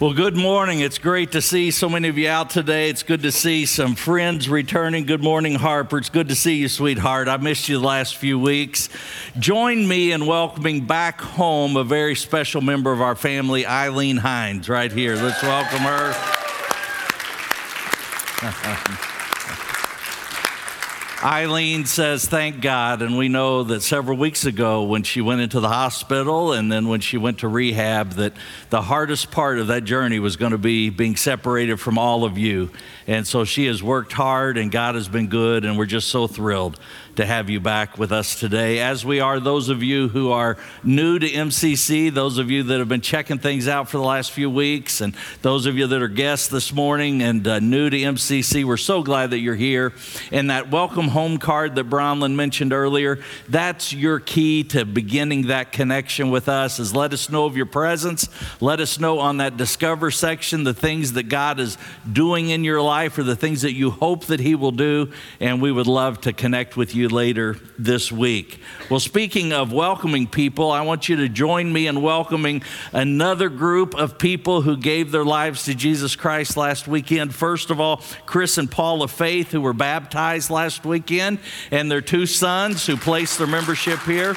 Well, good morning. It's great to see so many of you out today. It's good to see some friends returning. Good morning, Harper. It's good to see you, sweetheart. I missed you the last few weeks. Join me in welcoming back home a very special member of our family, Eileen Hines, right here. Let's welcome her. Eileen says, Thank God. And we know that several weeks ago, when she went into the hospital and then when she went to rehab, that the hardest part of that journey was going to be being separated from all of you. And so she has worked hard, and God has been good, and we're just so thrilled to have you back with us today, as we are those of you who are new to MCC, those of you that have been checking things out for the last few weeks, and those of you that are guests this morning and uh, new to MCC. We're so glad that you're here. And that welcome home card that Bronlyn mentioned earlier, that's your key to beginning that connection with us is let us know of your presence. Let us know on that discover section the things that God is doing in your life or the things that you hope that he will do. And we would love to connect with you you later this week. Well, speaking of welcoming people, I want you to join me in welcoming another group of people who gave their lives to Jesus Christ last weekend. First of all, Chris and Paula Faith, who were baptized last weekend, and their two sons who placed their membership here.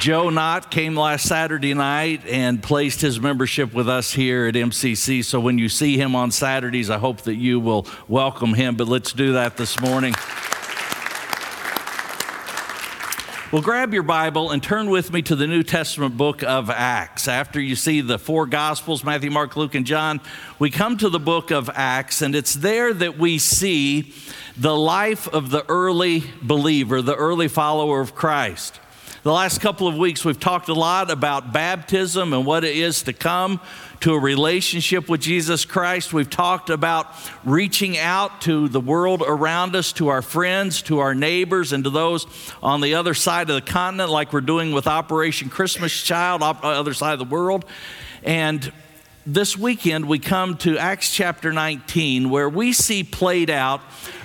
Joe Knott came last Saturday night and placed his membership with us here at MCC. So when you see him on Saturdays, I hope that you will welcome him. But let's do that this morning. Well, grab your Bible and turn with me to the New Testament book of Acts. After you see the four Gospels Matthew, Mark, Luke, and John we come to the book of Acts, and it's there that we see the life of the early believer, the early follower of Christ. The last couple of weeks, we've talked a lot about baptism and what it is to come to a relationship with Jesus Christ. We've talked about reaching out to the world around us, to our friends, to our neighbors, and to those on the other side of the continent, like we're doing with Operation Christmas Child, uh, other side of the world. And this weekend we come to Acts chapter 19, where we see played out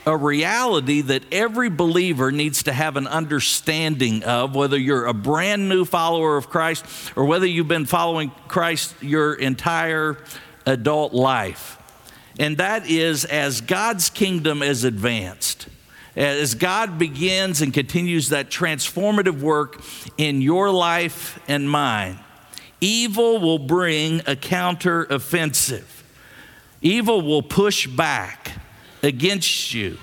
a reality that every believer needs to have an understanding of, whether you're a brand new follower of Christ or whether you've been following Christ your entire adult life. And that is as God's kingdom is advanced, as God begins and continues that transformative work in your life and mine, evil will bring a counter offensive. Evil will push back against you.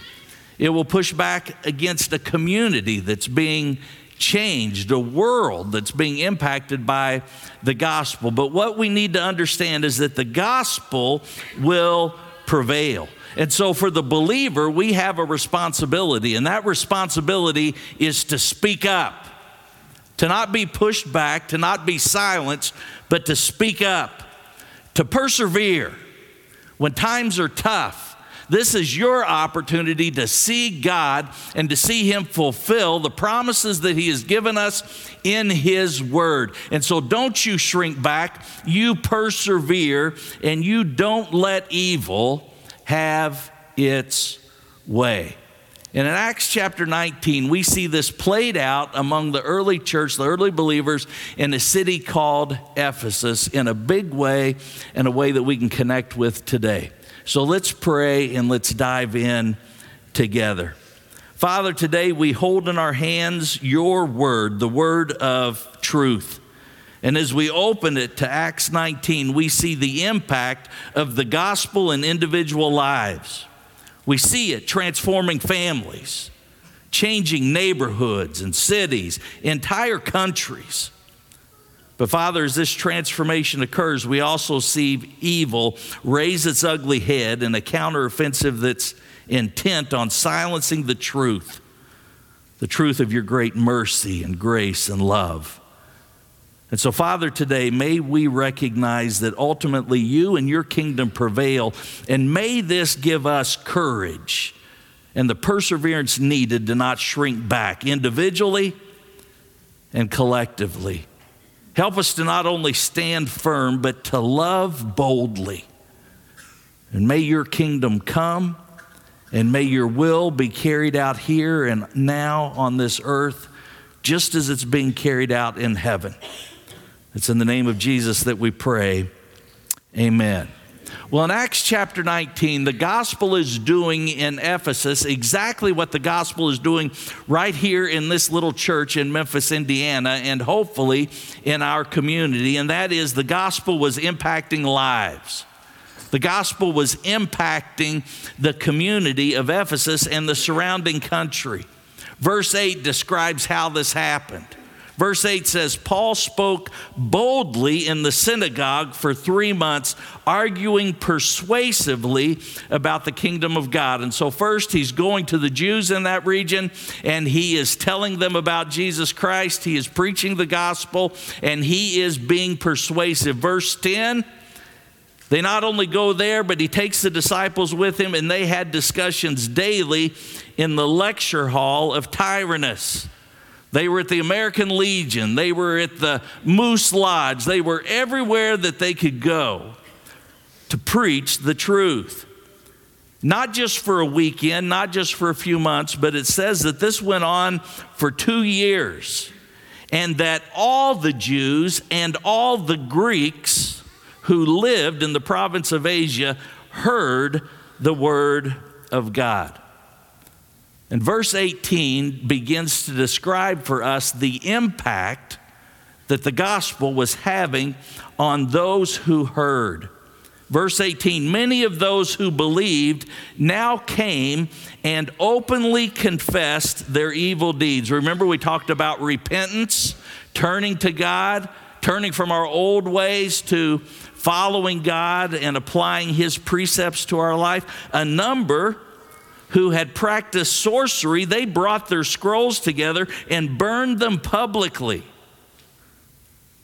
It will push back against a community that's being changed, a world that's being impacted by the gospel. But what we need to understand is that the gospel will prevail. And so, for the believer, we have a responsibility, and that responsibility is to speak up, to not be pushed back, to not be silenced, but to speak up, to persevere when times are tough this is your opportunity to see God and to see Him fulfill the promises that He has given us in His Word. And so don't you shrink back, you persevere, and you don't let evil have its way. And in Acts chapter 19, we see this played out among the early church, the early believers in a city called Ephesus in a big way, in a way that we can connect with today. So let's pray and let's dive in together. Father, today we hold in our hands your word, the word of truth. And as we open it to Acts 19, we see the impact of the gospel in individual lives. We see it transforming families, changing neighborhoods and cities, entire countries. But, Father, as this transformation occurs, we also see evil raise its ugly head in a counteroffensive that's intent on silencing the truth, the truth of your great mercy and grace and love. And so, Father, today, may we recognize that ultimately you and your kingdom prevail, and may this give us courage and the perseverance needed to not shrink back individually and collectively. Help us to not only stand firm, but to love boldly. And may your kingdom come, and may your will be carried out here and now on this earth, just as it's being carried out in heaven. It's in the name of Jesus that we pray. Amen. Well, in Acts chapter 19, the gospel is doing in Ephesus exactly what the gospel is doing right here in this little church in Memphis, Indiana, and hopefully in our community, and that is the gospel was impacting lives. The gospel was impacting the community of Ephesus and the surrounding country. Verse 8 describes how this happened. Verse 8 says, Paul spoke boldly in the synagogue for three months, arguing persuasively about the kingdom of God. And so, first, he's going to the Jews in that region and he is telling them about Jesus Christ. He is preaching the gospel and he is being persuasive. Verse 10 they not only go there, but he takes the disciples with him, and they had discussions daily in the lecture hall of Tyrannus. They were at the American Legion, they were at the Moose Lodge, they were everywhere that they could go to preach the truth. Not just for a weekend, not just for a few months, but it says that this went on for two years, and that all the Jews and all the Greeks who lived in the province of Asia heard the word of God. And verse 18 begins to describe for us the impact that the gospel was having on those who heard. Verse 18 Many of those who believed now came and openly confessed their evil deeds. Remember, we talked about repentance, turning to God, turning from our old ways to following God and applying His precepts to our life. A number who had practiced sorcery, they brought their scrolls together and burned them publicly.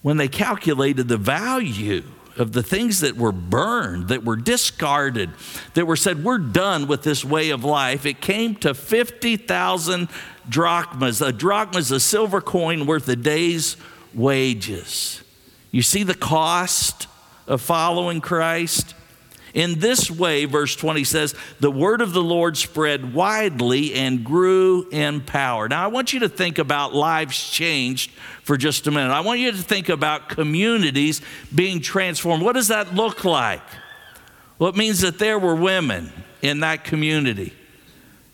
When they calculated the value of the things that were burned, that were discarded, that were said, we're done with this way of life, it came to 50,000 drachmas. A drachma is a silver coin worth a day's wages. You see the cost of following Christ? In this way, verse 20 says, the word of the Lord spread widely and grew in power. Now, I want you to think about lives changed for just a minute. I want you to think about communities being transformed. What does that look like? Well, it means that there were women in that community.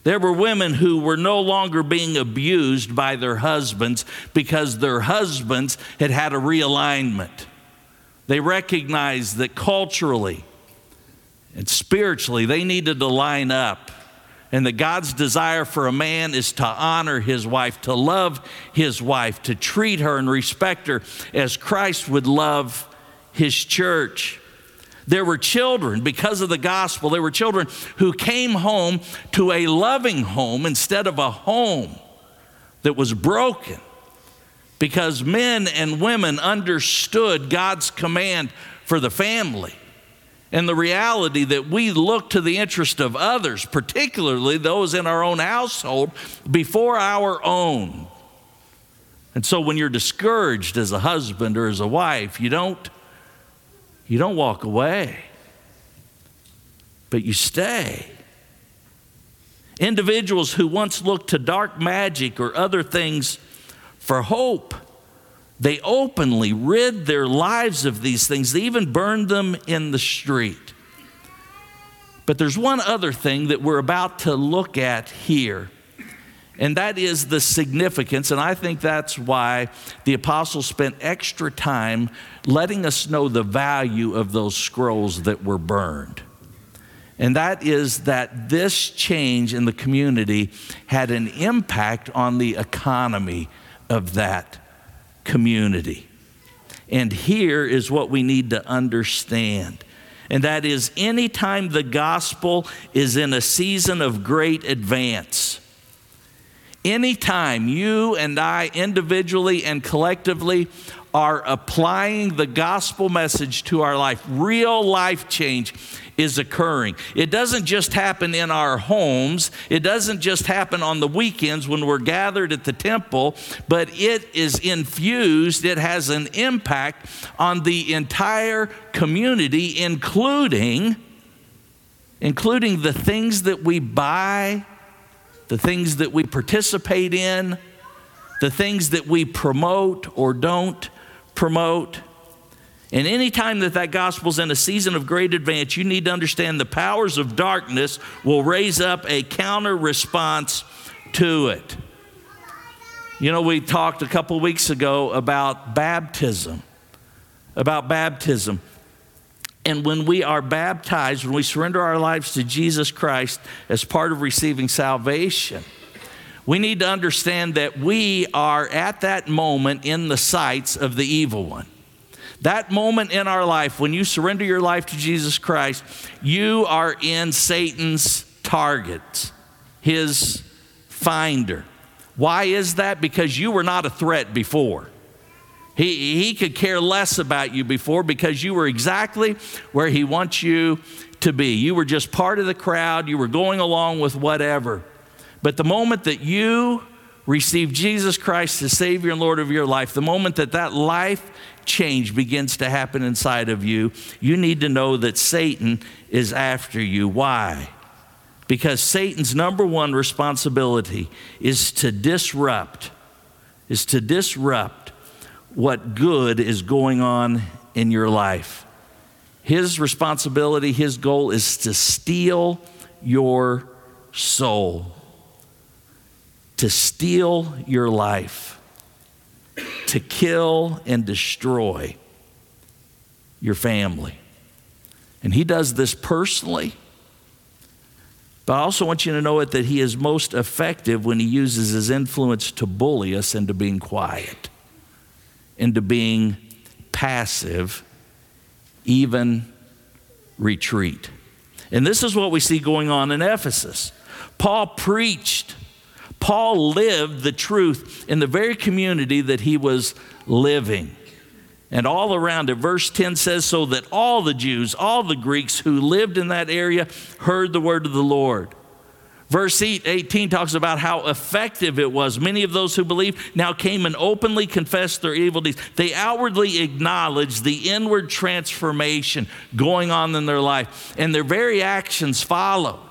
There were women who were no longer being abused by their husbands because their husbands had had a realignment. They recognized that culturally and spiritually they needed to line up. And that God's desire for a man is to honor his wife, to love his wife, to treat her and respect her as Christ would love his church. There were children, because of the gospel, there were children who came home to a loving home instead of a home that was broken because men and women understood God's command for the family and the reality that we look to the interest of others, particularly those in our own household, before our own. And so when you're discouraged as a husband or as a wife, you don't you don't walk away. But you stay. Individuals who once looked to dark magic or other things for hope. They openly rid their lives of these things, they even burned them in the street. But there's one other thing that we're about to look at here, and that is the significance. And I think that's why the apostles spent extra time letting us know the value of those scrolls that were burned. And that is that this change in the community had an impact on the economy of that community. And here is what we need to understand. And that is, anytime the gospel is in a season of great advance, anytime you and I individually and collectively are applying the gospel message to our life, real life change is occurring. It doesn't just happen in our homes, it doesn't just happen on the weekends when we're gathered at the temple, but it is infused, it has an impact on the entire community, including. Including the things that we buy, the things that we participate in, the things that we promote or don't promote. And anytime that that gospel's in a season of great advance, you need to understand the powers of darkness will raise up a counter response to it. You know, we talked a couple weeks ago about baptism, about baptism. And when we are baptized, when we surrender our lives to Jesus Christ as part of receiving salvation, we need to understand that we are at that moment in the sights of the evil one. That moment in our life, when you surrender your life to Jesus Christ, you are in Satan's target, his finder. Why is that? Because you were not a threat before. He, he could care less about you before because you were exactly where he wants you to be. You were just part of the crowd, you were going along with whatever. But the moment that you receive Jesus Christ as Savior and Lord of your life, the moment that that life change begins to happen inside of you, you need to know that Satan is after you. Why? Because Satan's number one responsibility is to disrupt, is to disrupt what good is going on in your life. His responsibility, his goal is to steal your soul, to steal your life to kill and destroy your family. And he does this personally. But I also want you to know it that he is most effective when he uses his influence to bully us into being quiet, into being passive, even retreat. And this is what we see going on in Ephesus. Paul preached Paul lived the truth in the very community that he was living. And all around it, verse 10 says, so that all the Jews, all the Greeks who lived in that area heard the word of the Lord. Verse 18 talks about how effective it was. Many of those who believed now came and openly confessed their evil deeds. They outwardly acknowledged the inward transformation going on in their life, and their very actions followed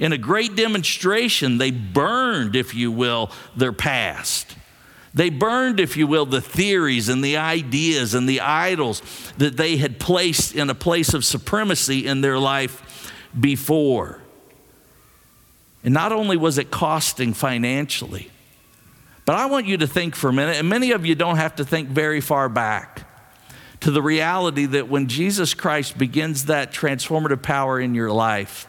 in a great demonstration, they burned, if you will, their past. They burned, if you will, the theories and the ideas and the idols that they had placed in a place of supremacy in their life before. And not only was it costing financially, but I want you to think for a minute, and many of you don't have to think very far back to the reality that when Jesus Christ begins that transformative power in your life,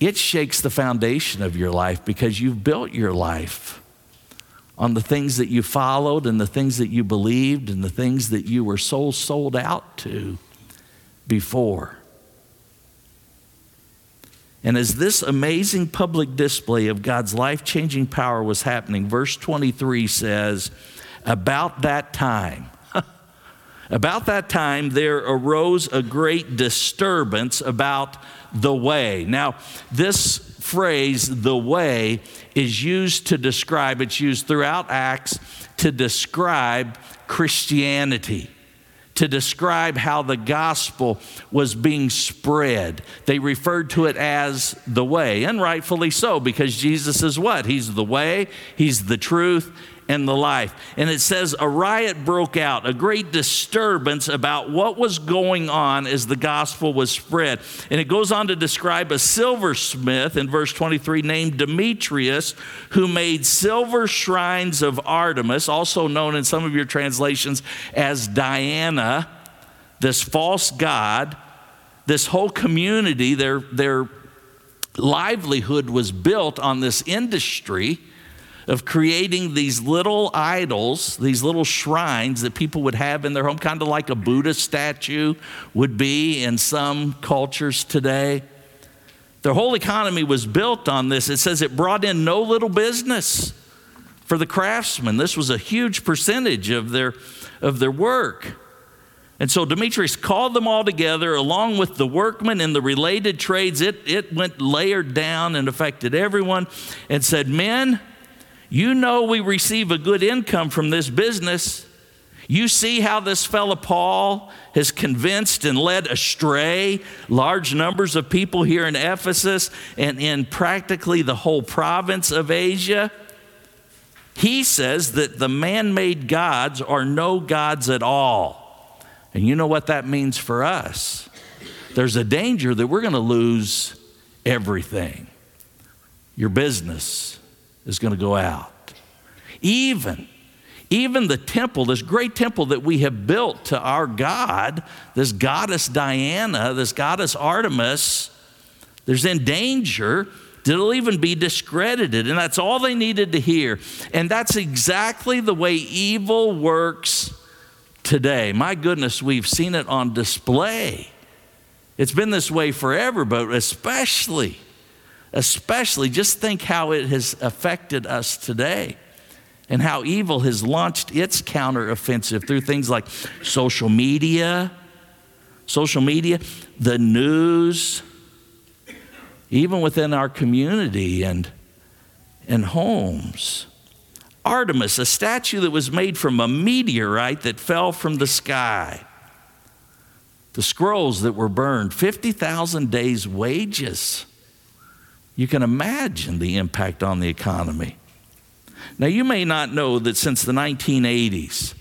it shakes the foundation of your life because you've built your life on the things that you followed and the things that you believed and the things that you were so sold out to before. And as this amazing public display of God's life changing power was happening, verse 23 says, About that time, about that time, there arose a great disturbance about the way. Now, this phrase, the way, is used to describe, it's used throughout Acts to describe Christianity to describe how the gospel was being spread. They referred to it as the way, and rightfully so, because Jesus is what? He's the way, He's the truth, and the life. And it says a riot broke out, a great disturbance about what was going on as the gospel was spread. And it goes on to describe a silversmith in verse 23 named Demetrius who made silver shrines of Artemis, also known in some of your translations as Diana, this false god. This whole community, their, their livelihood was built on this industry of creating these little idols, these little shrines that people would have in their home, kind of like a Buddha statue would be in some cultures today. Their whole economy was built on this. It says it brought in no little business for the craftsmen. This was a huge percentage of their, of their work. And so Demetrius called them all together along with the workmen and the related trades. It, it went layered down and affected everyone and said, Men, you know we receive a good income from this business. You see how this fellow Paul has convinced and led astray large numbers of people here in Ephesus and in practically the whole province of Asia. He says that the man made gods are no gods at all. And you know what that means for us? There's a danger that we're going to lose everything. Your business is going to go out. Even even the temple, this great temple that we have built to our God, this goddess Diana, this goddess Artemis, there's in danger it'll even be discredited. And that's all they needed to hear. And that's exactly the way evil works today. My goodness, we've seen it on display. It's been this way forever, but especially, especially, just think how it has affected us today and how evil has launched its counteroffensive through things like social media, social media, the news, even within our community and, and homes. Artemis, a statue that was made from a meteorite that fell from the sky. The scrolls that were burned, 50,000 days' wages. You can imagine the impact on the economy. Now, you may not know that since the 1980s,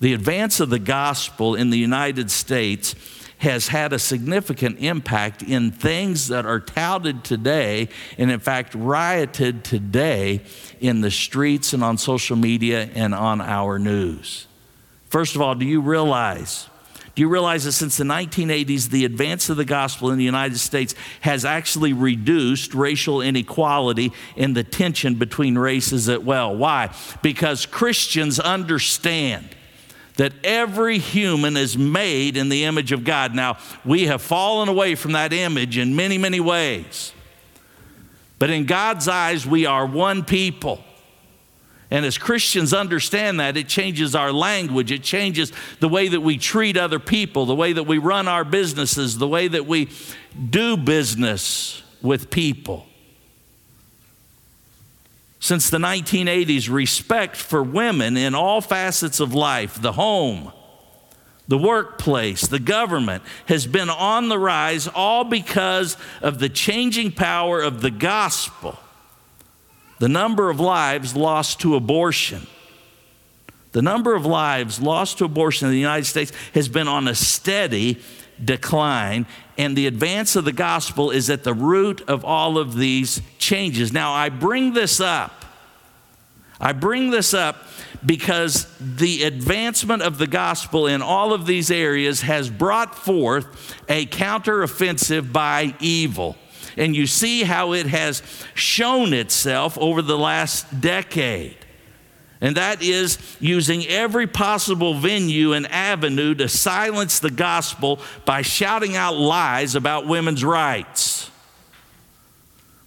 the advance of the gospel in the United States has had a significant impact in things that are touted today and, in fact, rioted today in the streets and on social media and on our news. First of all, do you realize? Do you realize that since the 1980s, the advance of the gospel in the United States has actually reduced racial inequality and the tension between races as well? Why? Because Christians understand that every human is made in the image of God. Now, we have fallen away from that image in many, many ways. But in God's eyes, we are one people. And as Christians understand that, it changes our language, it changes the way that we treat other people, the way that we run our businesses, the way that we do business with people. Since the 1980s, respect for women in all facets of life, the home, the workplace, the government, has been on the rise, all because of the changing power of the gospel. The number of lives lost to abortion. The number of lives lost to abortion in the United States has been on a steady decline, and the advance of the gospel is at the root of all of these changes. Now, I bring this up. I bring this up because the advancement of the gospel in all of these areas has brought forth a counteroffensive by evil. And you see how it has shown itself over the last decade. And that is using every possible venue and avenue to silence the gospel by shouting out lies about women's rights,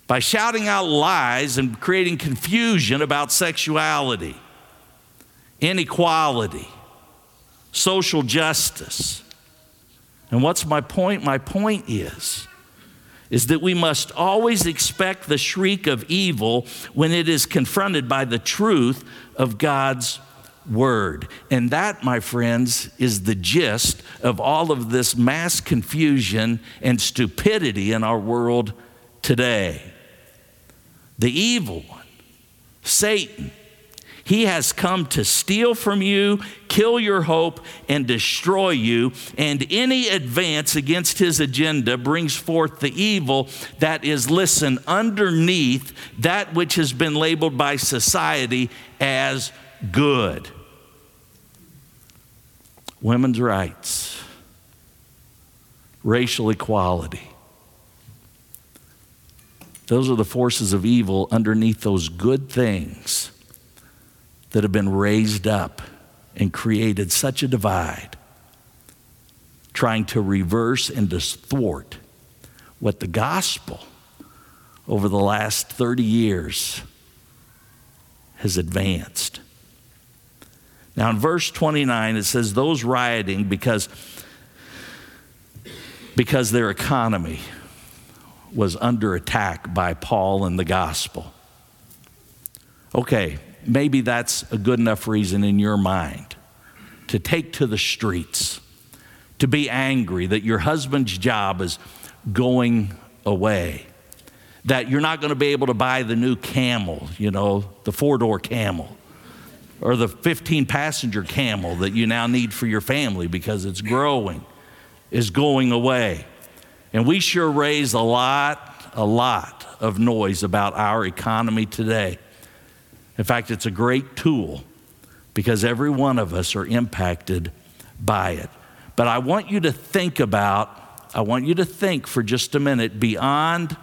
by shouting out lies and creating confusion about sexuality, inequality, social justice. And what's my point? My point is is that we must always expect the shriek of evil when it is confronted by the truth of God's word. And that, my friends, is the gist of all of this mass confusion and stupidity in our world today. The evil one, Satan, he has come to steal from you, kill your hope, and destroy you. And any advance against his agenda brings forth the evil that is, listen, underneath that which has been labeled by society as good. Women's rights, racial equality. Those are the forces of evil underneath those good things that have been raised up and created such a divide, trying to reverse and distort what the gospel over the last 30 years has advanced. Now, in verse 29, it says, Those rioting because, because their economy was under attack by Paul and the gospel. Okay, maybe that's a good enough reason in your mind to take to the streets, to be angry that your husband's job is going away, that you're not going to be able to buy the new camel, you know, the four door camel, or the 15 passenger camel that you now need for your family because it's growing, is going away. And we sure raise a lot, a lot of noise about our economy today. In fact, it's a great tool because every one of us are impacted by it. But I want you to think about, I want you to think for just a minute beyond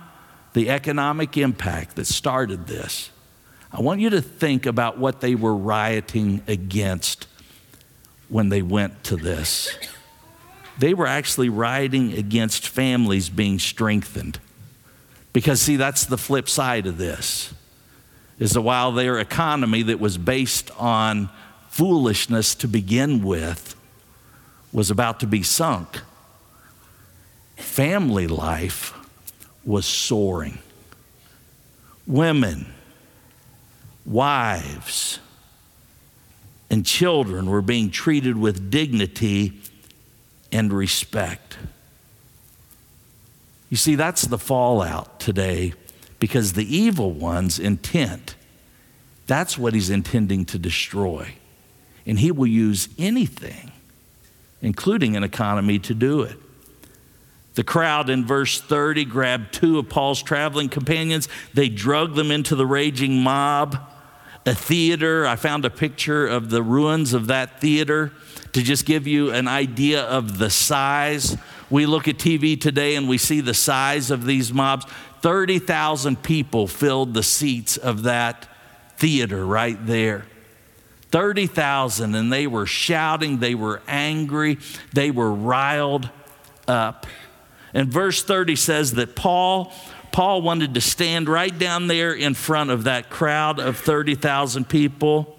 the economic impact that started this. I want you to think about what they were rioting against when they went to this. They were actually rioting against families being strengthened. Because, see, that's the flip side of this. Is that while their economy that was based on foolishness to begin with was about to be sunk, family life was soaring. Women, wives, and children were being treated with dignity and respect. You see, that's the fallout today because the evil one's intent, that's what he's intending to destroy. And he will use anything, including an economy, to do it. The crowd in verse 30 grabbed two of Paul's traveling companions. They drug them into the raging mob, a theater. I found a picture of the ruins of that theater to just give you an idea of the size. We look at TV today and we see the size of these mobs. 30,000 people filled the seats of that theater right there. 30,000, and they were shouting, they were angry, they were riled up. And verse 30 says that Paul Paul wanted to stand right down there in front of that crowd of 30,000 people,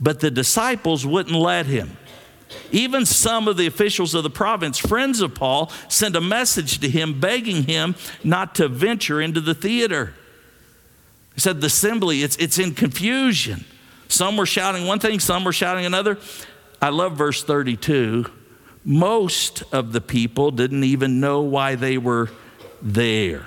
but the disciples wouldn't let him. Even some of the officials of the province, friends of Paul, sent a message to him begging him not to venture into the theater. He said, The assembly, it's, it's in confusion. Some were shouting one thing, some were shouting another. I love verse 32 most of the people didn't even know why they were there.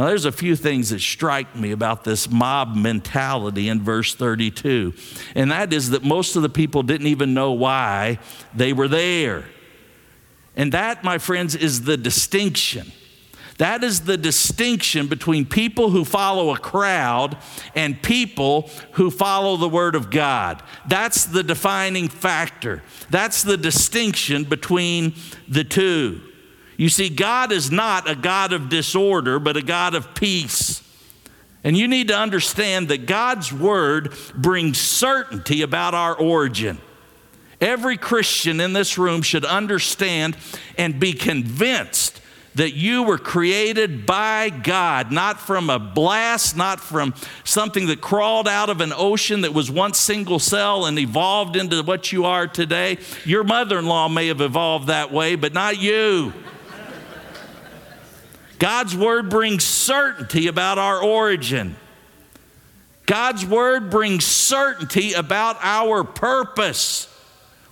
Now, there's a few things that strike me about this mob mentality in verse 32, and that is that most of the people didn't even know why they were there. And that, my friends, is the distinction that is the distinction between people who follow a crowd and people who follow the Word of God. That's the defining factor. That's the distinction between the two. You see, God is not a God of disorder, but a God of peace. And you need to understand that God's Word brings certainty about our origin. Every Christian in this room should understand and be convinced that you were created by God, not from a blast, not from something that crawled out of an ocean that was once single cell and evolved into what you are today. Your mother in law may have evolved that way, but not you. God's word brings certainty about our origin. God's word brings certainty about our purpose.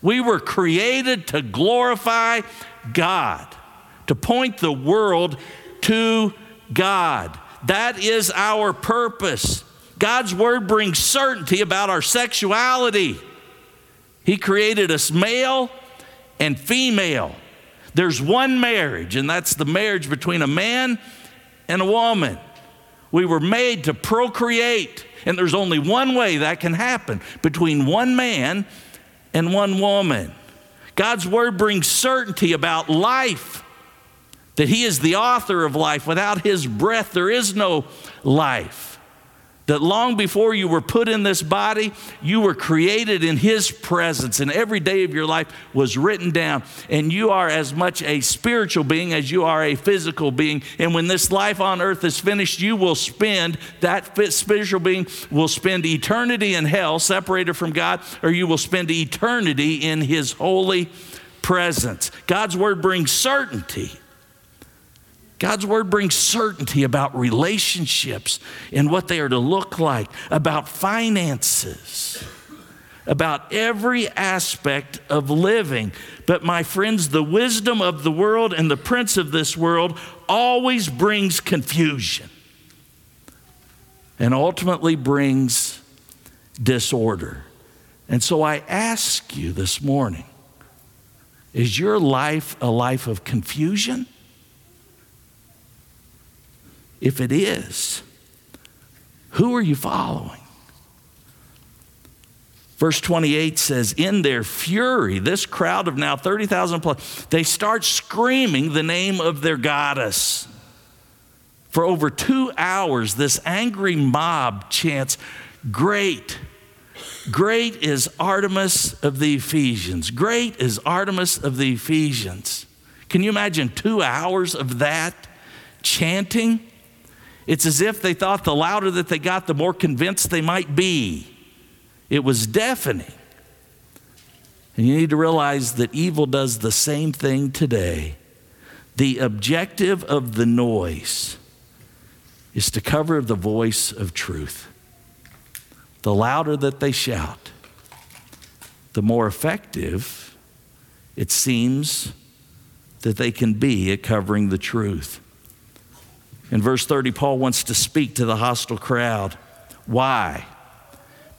We were created to glorify God to point the world to God. That is our purpose. God's word brings certainty about our sexuality. He created us male and female. There's one marriage, and that's the marriage between a man and a woman. We were made to procreate, and there's only one way that can happen between one man and one woman. God's word brings certainty about life that He is the author of life. Without His breath, there is no life. That long before you were put in this body, you were created in His presence, and every day of your life was written down. And you are as much a spiritual being as you are a physical being. And when this life on earth is finished, you will spend, that spiritual being will spend eternity in hell, separated from God, or you will spend eternity in His holy presence. God's word brings certainty God's word brings certainty about relationships and what they are to look like, about finances, about every aspect of living. But my friends, the wisdom of the world and the prince of this world always brings confusion and ultimately brings disorder. And so I ask you this morning is your life a life of confusion? If it is, who are you following? Verse 28 says, In their fury, this crowd of now 30,000 plus, they start screaming the name of their goddess. For over two hours, this angry mob chants, Great, great is Artemis of the Ephesians. Great is Artemis of the Ephesians. Can you imagine two hours of that chanting? It's as if they thought the louder that they got, the more convinced they might be. It was deafening. And you need to realize that evil does the same thing today. The objective of the noise is to cover the voice of truth. The louder that they shout, the more effective it seems that they can be at covering the truth. In verse 30, Paul wants to speak to the hostile crowd. Why?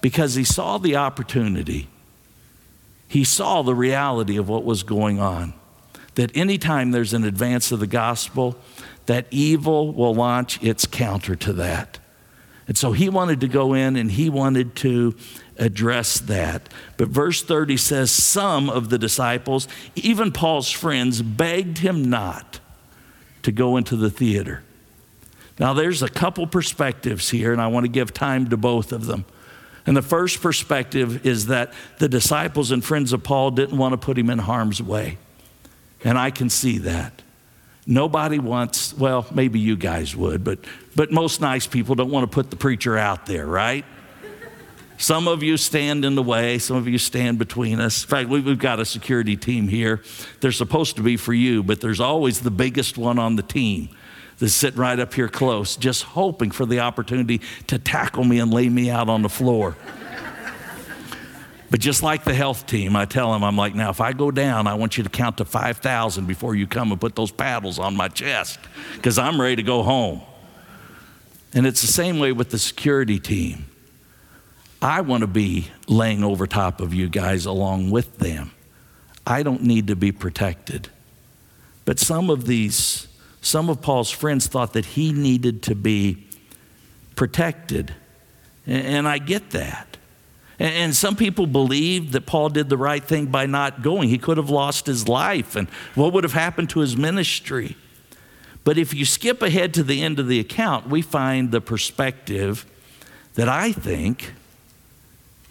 because he saw the opportunity. He saw the reality of what was going on. That anytime there's an advance of the gospel, that evil will launch its counter to that. And so he wanted to go in and he wanted to address that. But verse 30 says, Some of the disciples, even Paul's friends, begged him not to go into the theater. Now, there's a couple perspectives here, and I want to give time to both of them. And the first perspective is that the disciples and friends of Paul didn't want to put him in harm's way. And I can see that. Nobody wants, well, maybe you guys would, but, but most nice people don't want to put the preacher out there, right? Some of you stand in the way, some of you stand between us. In fact, we've got a security team here. They're supposed to be for you, but there's always the biggest one on the team that's sitting right up here close, just hoping for the opportunity to tackle me and lay me out on the floor. But just like the health team, I tell them, I'm like, now if I go down, I want you to count to 5,000 before you come and put those paddles on my chest because I'm ready to go home. And it's the same way with the security team. I want to be laying over top of you guys along with them. I don't need to be protected. But some of these some of Paul's friends thought that he needed to be protected. And I get that. And some people believed that Paul did the right thing by not going. He could have lost his life, and what would have happened to his ministry? But if you skip ahead to the end of the account, we find the perspective that I think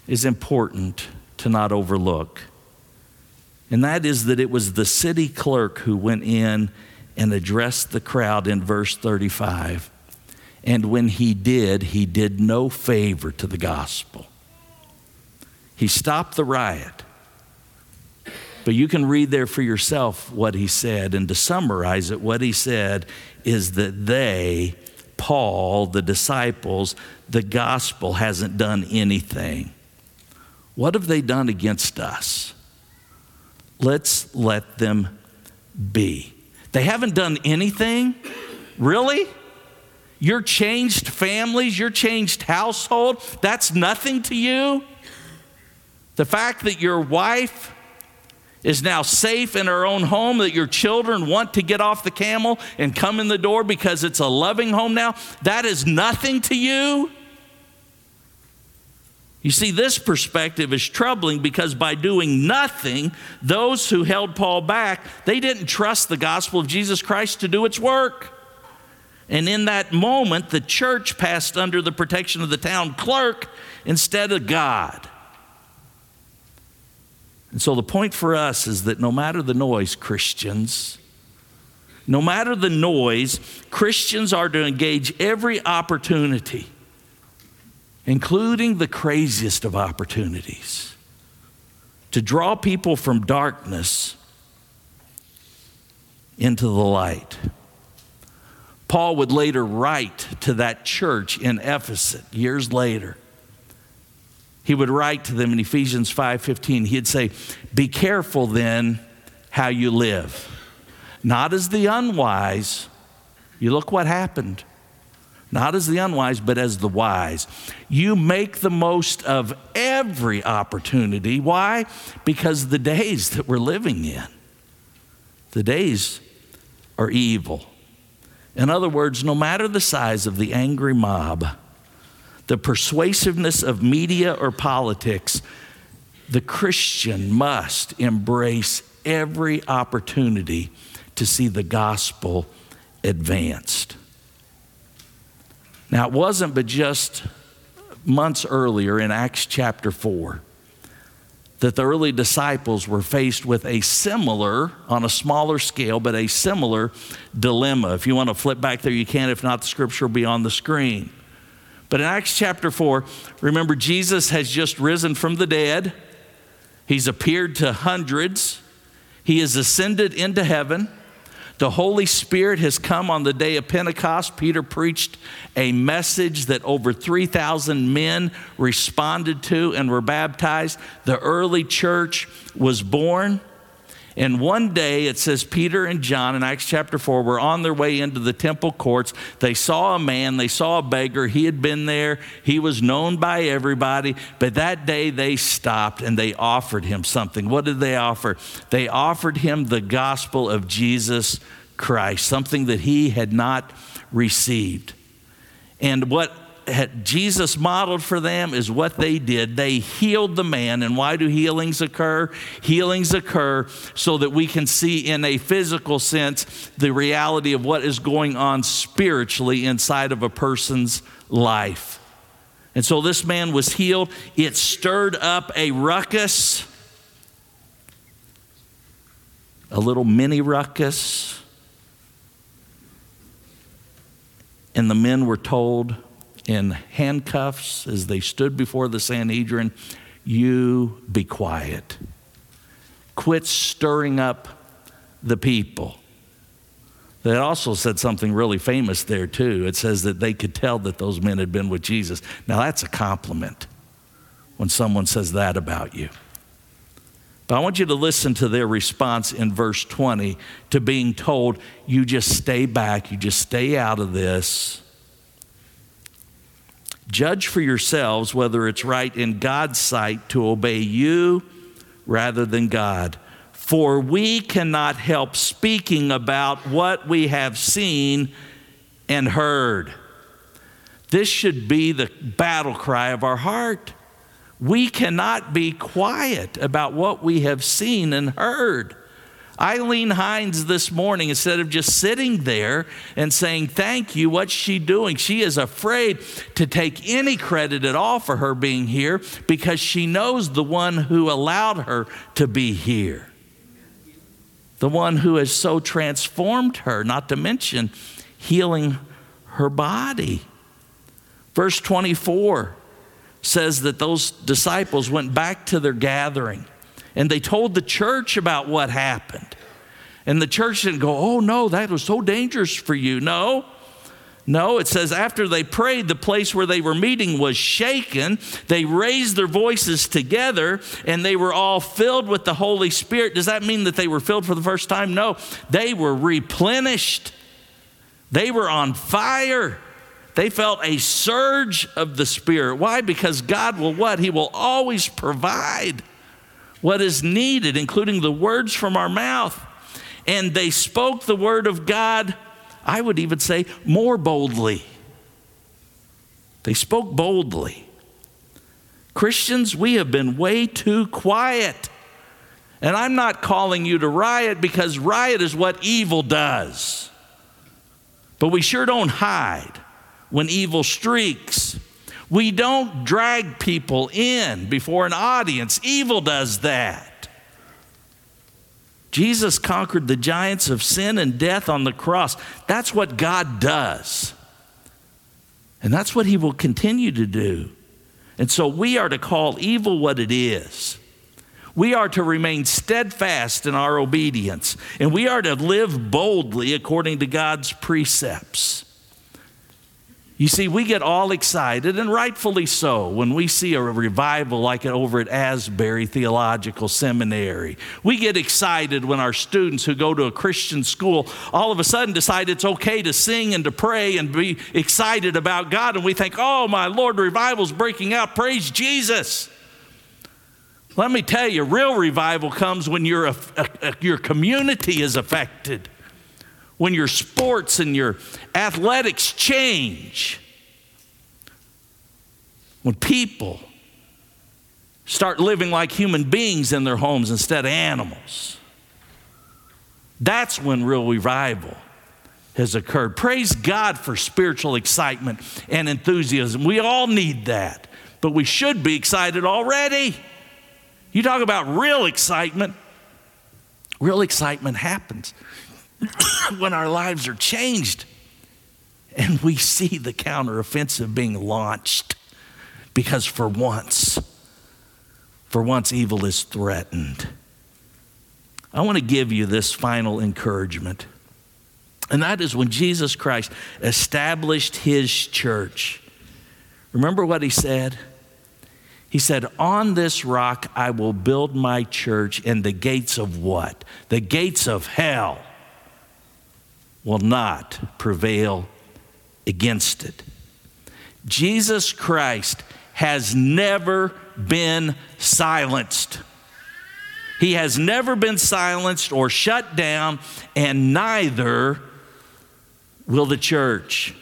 is important to not overlook. And that is that it was the city clerk who went in and addressed the crowd in verse 35. And when he did, he did no favor to the gospel. He stopped the riot. But you can read there for yourself what he said. And to summarize it, what he said is that they, Paul, the disciples, the gospel hasn't done anything. What have they done against us? Let's let them be. They haven't done anything? Really? Your changed families, your changed household, that's nothing to you? The fact that your wife is now safe in her own home, that your children want to get off the camel and come in the door because it's a loving home now, that is nothing to you? You see, this perspective is troubling because by doing nothing, those who held Paul back, they didn't trust the gospel of Jesus Christ to do its work. And in that moment, the church passed under the protection of the town clerk instead of God. And so the point for us is that no matter the noise, Christians, no matter the noise, Christians are to engage every opportunity including the craziest of opportunities, to draw people from darkness into the light. Paul would later write to that church in Ephesus years later. he would write to them in Ephesians 5:15. He'd say, "Be careful then how you live, not as the unwise." You look what happened. Not as the unwise, but as the wise. You make the most of every opportunity. Why? Because the days that we're living in, the days are evil. In other words, no matter the size of the angry mob, the persuasiveness of media or politics, the Christian must embrace every opportunity to see the gospel advanced. Now, it wasn't but just months earlier in Acts chapter 4 that the early disciples were faced with a similar, on a smaller scale, but a similar dilemma. If you want to flip back there, you can. If not, the scripture will be on the screen. But in Acts chapter 4, remember, Jesus has just risen from the dead. He's appeared to hundreds. He has ascended into heaven. The Holy Spirit has come on the day of Pentecost. Peter preached a message that over 3,000 men responded to and were baptized. The early church was born. And one day it says Peter and John in Acts chapter 4 were on their way into the temple courts. They saw a man, they saw a beggar. He had been there, he was known by everybody. But that day they stopped and they offered him something. What did they offer? They offered him the gospel of Jesus Christ, something that he had not received. And what Jesus modeled for them is what they did. They healed the man. And why do healings occur? Healings occur so that we can see in a physical sense the reality of what is going on spiritually inside of a person's life. And so this man was healed. It stirred up a ruckus, a little mini ruckus. And the men were told, in handcuffs as they stood before the Sanhedrin, You be quiet. Quit stirring up the people. They also said something really famous there, too. It says that they could tell that those men had been with Jesus. Now, that's a compliment when someone says that about you. But I want you to listen to their response in verse 20 to being told, You just stay back, you just stay out of this. Judge for yourselves whether it's right in God's sight to obey you rather than God. For we cannot help speaking about what we have seen and heard. This should be the battle cry of our heart. We cannot be quiet about what we have seen and heard. Eileen Hines this morning, instead of just sitting there and saying, Thank you, what's she doing? She is afraid to take any credit at all for her being here because she knows the one who allowed her to be here, the one who has so transformed her, not to mention healing her body. Verse 24 says that those disciples went back to their gathering and they told the church about what happened. And the church didn't go, oh no, that was so dangerous for you. No. No, it says after they prayed, the place where they were meeting was shaken. They raised their voices together and they were all filled with the Holy Spirit. Does that mean that they were filled for the first time? No, they were replenished. They were on fire. They felt a surge of the Spirit. Why? Because God will what? He will always provide what is needed, including the words from our mouth. And they spoke the word of God, I would even say, more boldly. They spoke boldly. Christians, we have been way too quiet. And I'm not calling you to riot because riot is what evil does. But we sure don't hide when evil streaks. We don't drag people in before an audience. Evil does that. Jesus conquered the giants of sin and death on the cross. That's what God does. And that's what he will continue to do. And so we are to call evil what it is. We are to remain steadfast in our obedience, and we are to live boldly according to God's precepts. You see, we get all excited, and rightfully so, when we see a revival like it over at Asbury Theological Seminary. We get excited when our students who go to a Christian school all of a sudden decide it's okay to sing and to pray and be excited about God, and we think, oh, my Lord, revival's breaking out. Praise Jesus. Let me tell you, real revival comes when your, your community is affected when your sports and your athletics change, when people start living like human beings in their homes instead of animals, that's when real revival has occurred. Praise God for spiritual excitement and enthusiasm. We all need that, but we should be excited already. You talk about real excitement, real excitement happens when our lives are changed and we see the counteroffensive being launched because for once, for once, evil is threatened. I want to give you this final encouragement. And that is when Jesus Christ established his church. Remember what he said? He said, On this rock I will build my church, and the gates of what? The gates of hell will not prevail against it. Jesus Christ has never been silenced. He has never been silenced or shut down, and neither will the church.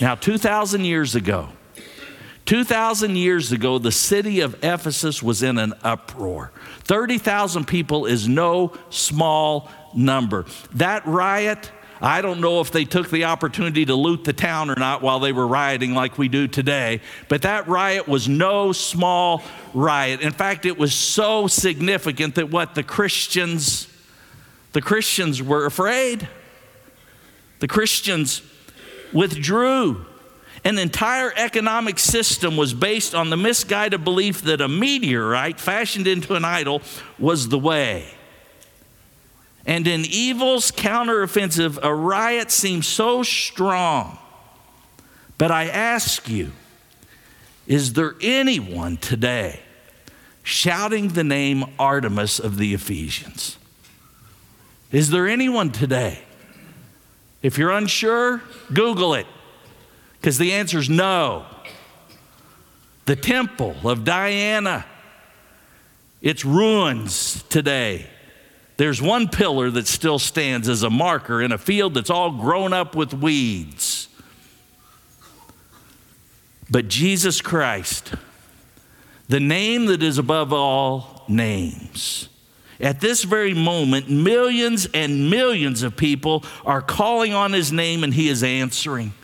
Now, 2,000 years ago, 2,000 years ago, the city of Ephesus was in an uproar. 30,000 people is no small number. That riot, I don't know if they took the opportunity to loot the town or not while they were rioting like we do today, but that riot was no small riot. In fact, it was so significant that what the Christians, the Christians were afraid. The Christians withdrew. An entire economic system was based on the misguided belief that a meteorite fashioned into an idol was the way. And in evil's counteroffensive, a riot seems so strong. But I ask you, is there anyone today shouting the name Artemis of the Ephesians? Is there anyone today? If you're unsure, Google it, because the answer is no. The temple of Diana, its ruins today there's one pillar that still stands as a marker in a field that's all grown up with weeds. But Jesus Christ, the name that is above all names. At this very moment, millions and millions of people are calling on his name and he is answering.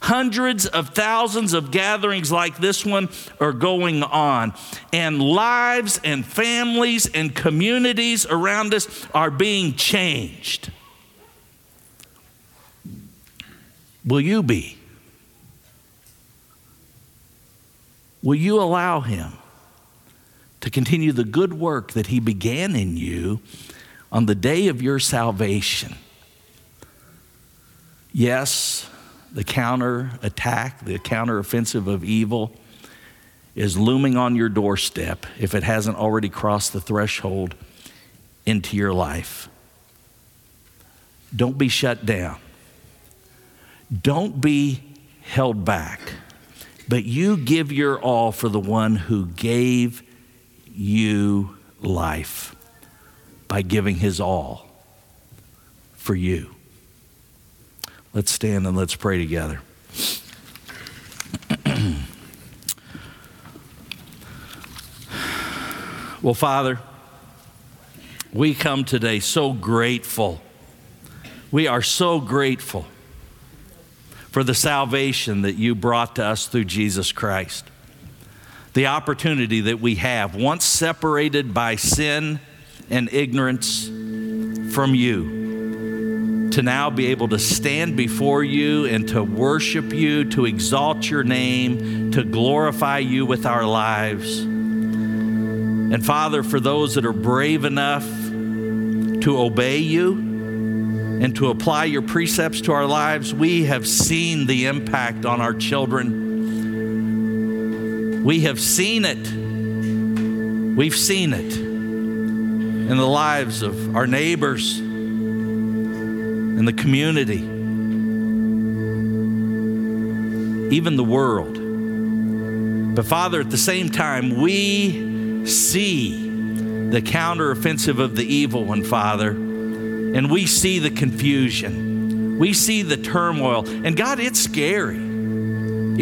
Hundreds of thousands of gatherings like this one are going on, and lives and families and communities around us are being changed. Will you be? Will you allow Him to continue the good work that He began in you on the day of your salvation? Yes the counter attack, the counter offensive of evil is looming on your doorstep if it hasn't already crossed the threshold into your life. Don't be shut down. Don't be held back, but you give your all for the one who gave you life by giving his all for you. Let's stand and let's pray together. well, Father, we come today so grateful. We are so grateful for the salvation that you brought to us through Jesus Christ. The opportunity that we have, once separated by sin and ignorance from you to now be able to stand before you and to worship you, to exalt your name, to glorify you with our lives. And Father, for those that are brave enough to obey you, and to apply your precepts to our lives, we have seen the impact on our children. We have seen it. We've seen it in the lives of our neighbors, in the community, even the world. But Father, at the same time, we see the counteroffensive of the evil one, Father, and we see the confusion. We see the turmoil. And God, it's scary.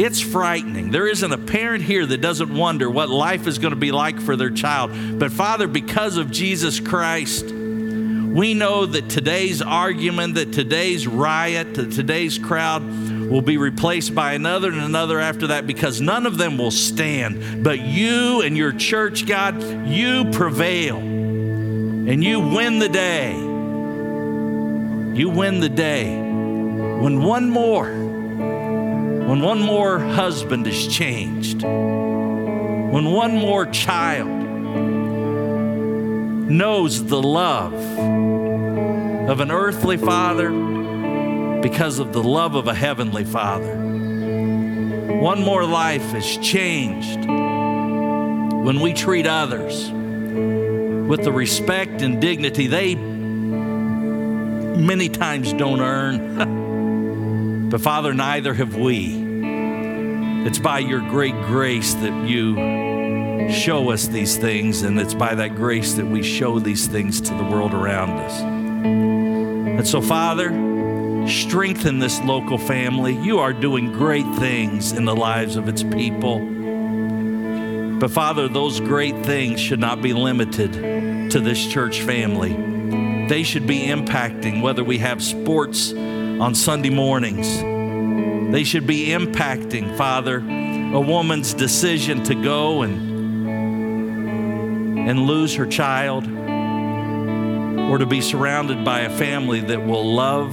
It's frightening. There isn't a parent here that doesn't wonder what life is going to be like for their child. But Father, because of Jesus Christ, we know that today's argument, that today's riot, that today's crowd will be replaced by another and another after that because none of them will stand. But you and your church, God, you prevail and you win the day. You win the day when one more, when one more husband is changed, when one more child knows the love of an earthly father because of the love of a heavenly father. One more life is changed when we treat others with the respect and dignity they many times don't earn. but Father, neither have we. It's by your great grace that you show us these things, and it's by that grace that we show these things to the world around us. And so, Father, strengthen this local family. You are doing great things in the lives of its people. But, Father, those great things should not be limited to this church family. They should be impacting whether we have sports on Sunday mornings. They should be impacting, Father, a woman's decision to go and, and lose her child or to be surrounded by a family that will love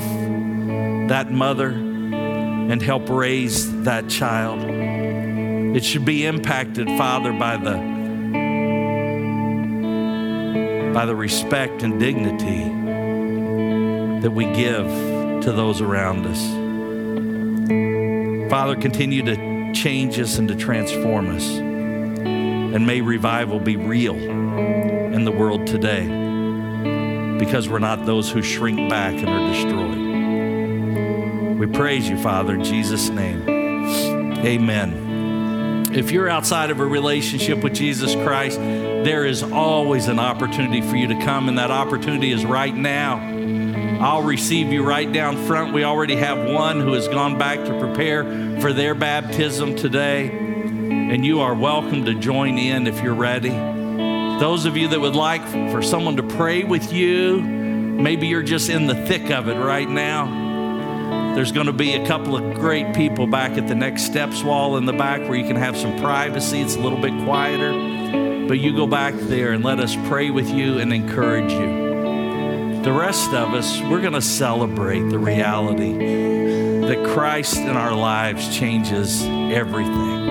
that mother and help raise that child. It should be impacted, Father, by the by the respect and dignity that we give to those around us. Father, continue to change us and to transform us. And may revival be real in the world today because we're not those who shrink back and are destroyed. We praise you, Father, in Jesus' name. Amen. If you're outside of a relationship with Jesus Christ, there is always an opportunity for you to come, and that opportunity is right now. I'll receive you right down front. We already have one who has gone back to prepare for their baptism today, and you are welcome to join in if you're ready. Those of you that would like for someone to pray with you, maybe you're just in the thick of it right now. There's going to be a couple of great people back at the next steps wall in the back where you can have some privacy. It's a little bit quieter. But you go back there and let us pray with you and encourage you. The rest of us, we're going to celebrate the reality that Christ in our lives changes everything.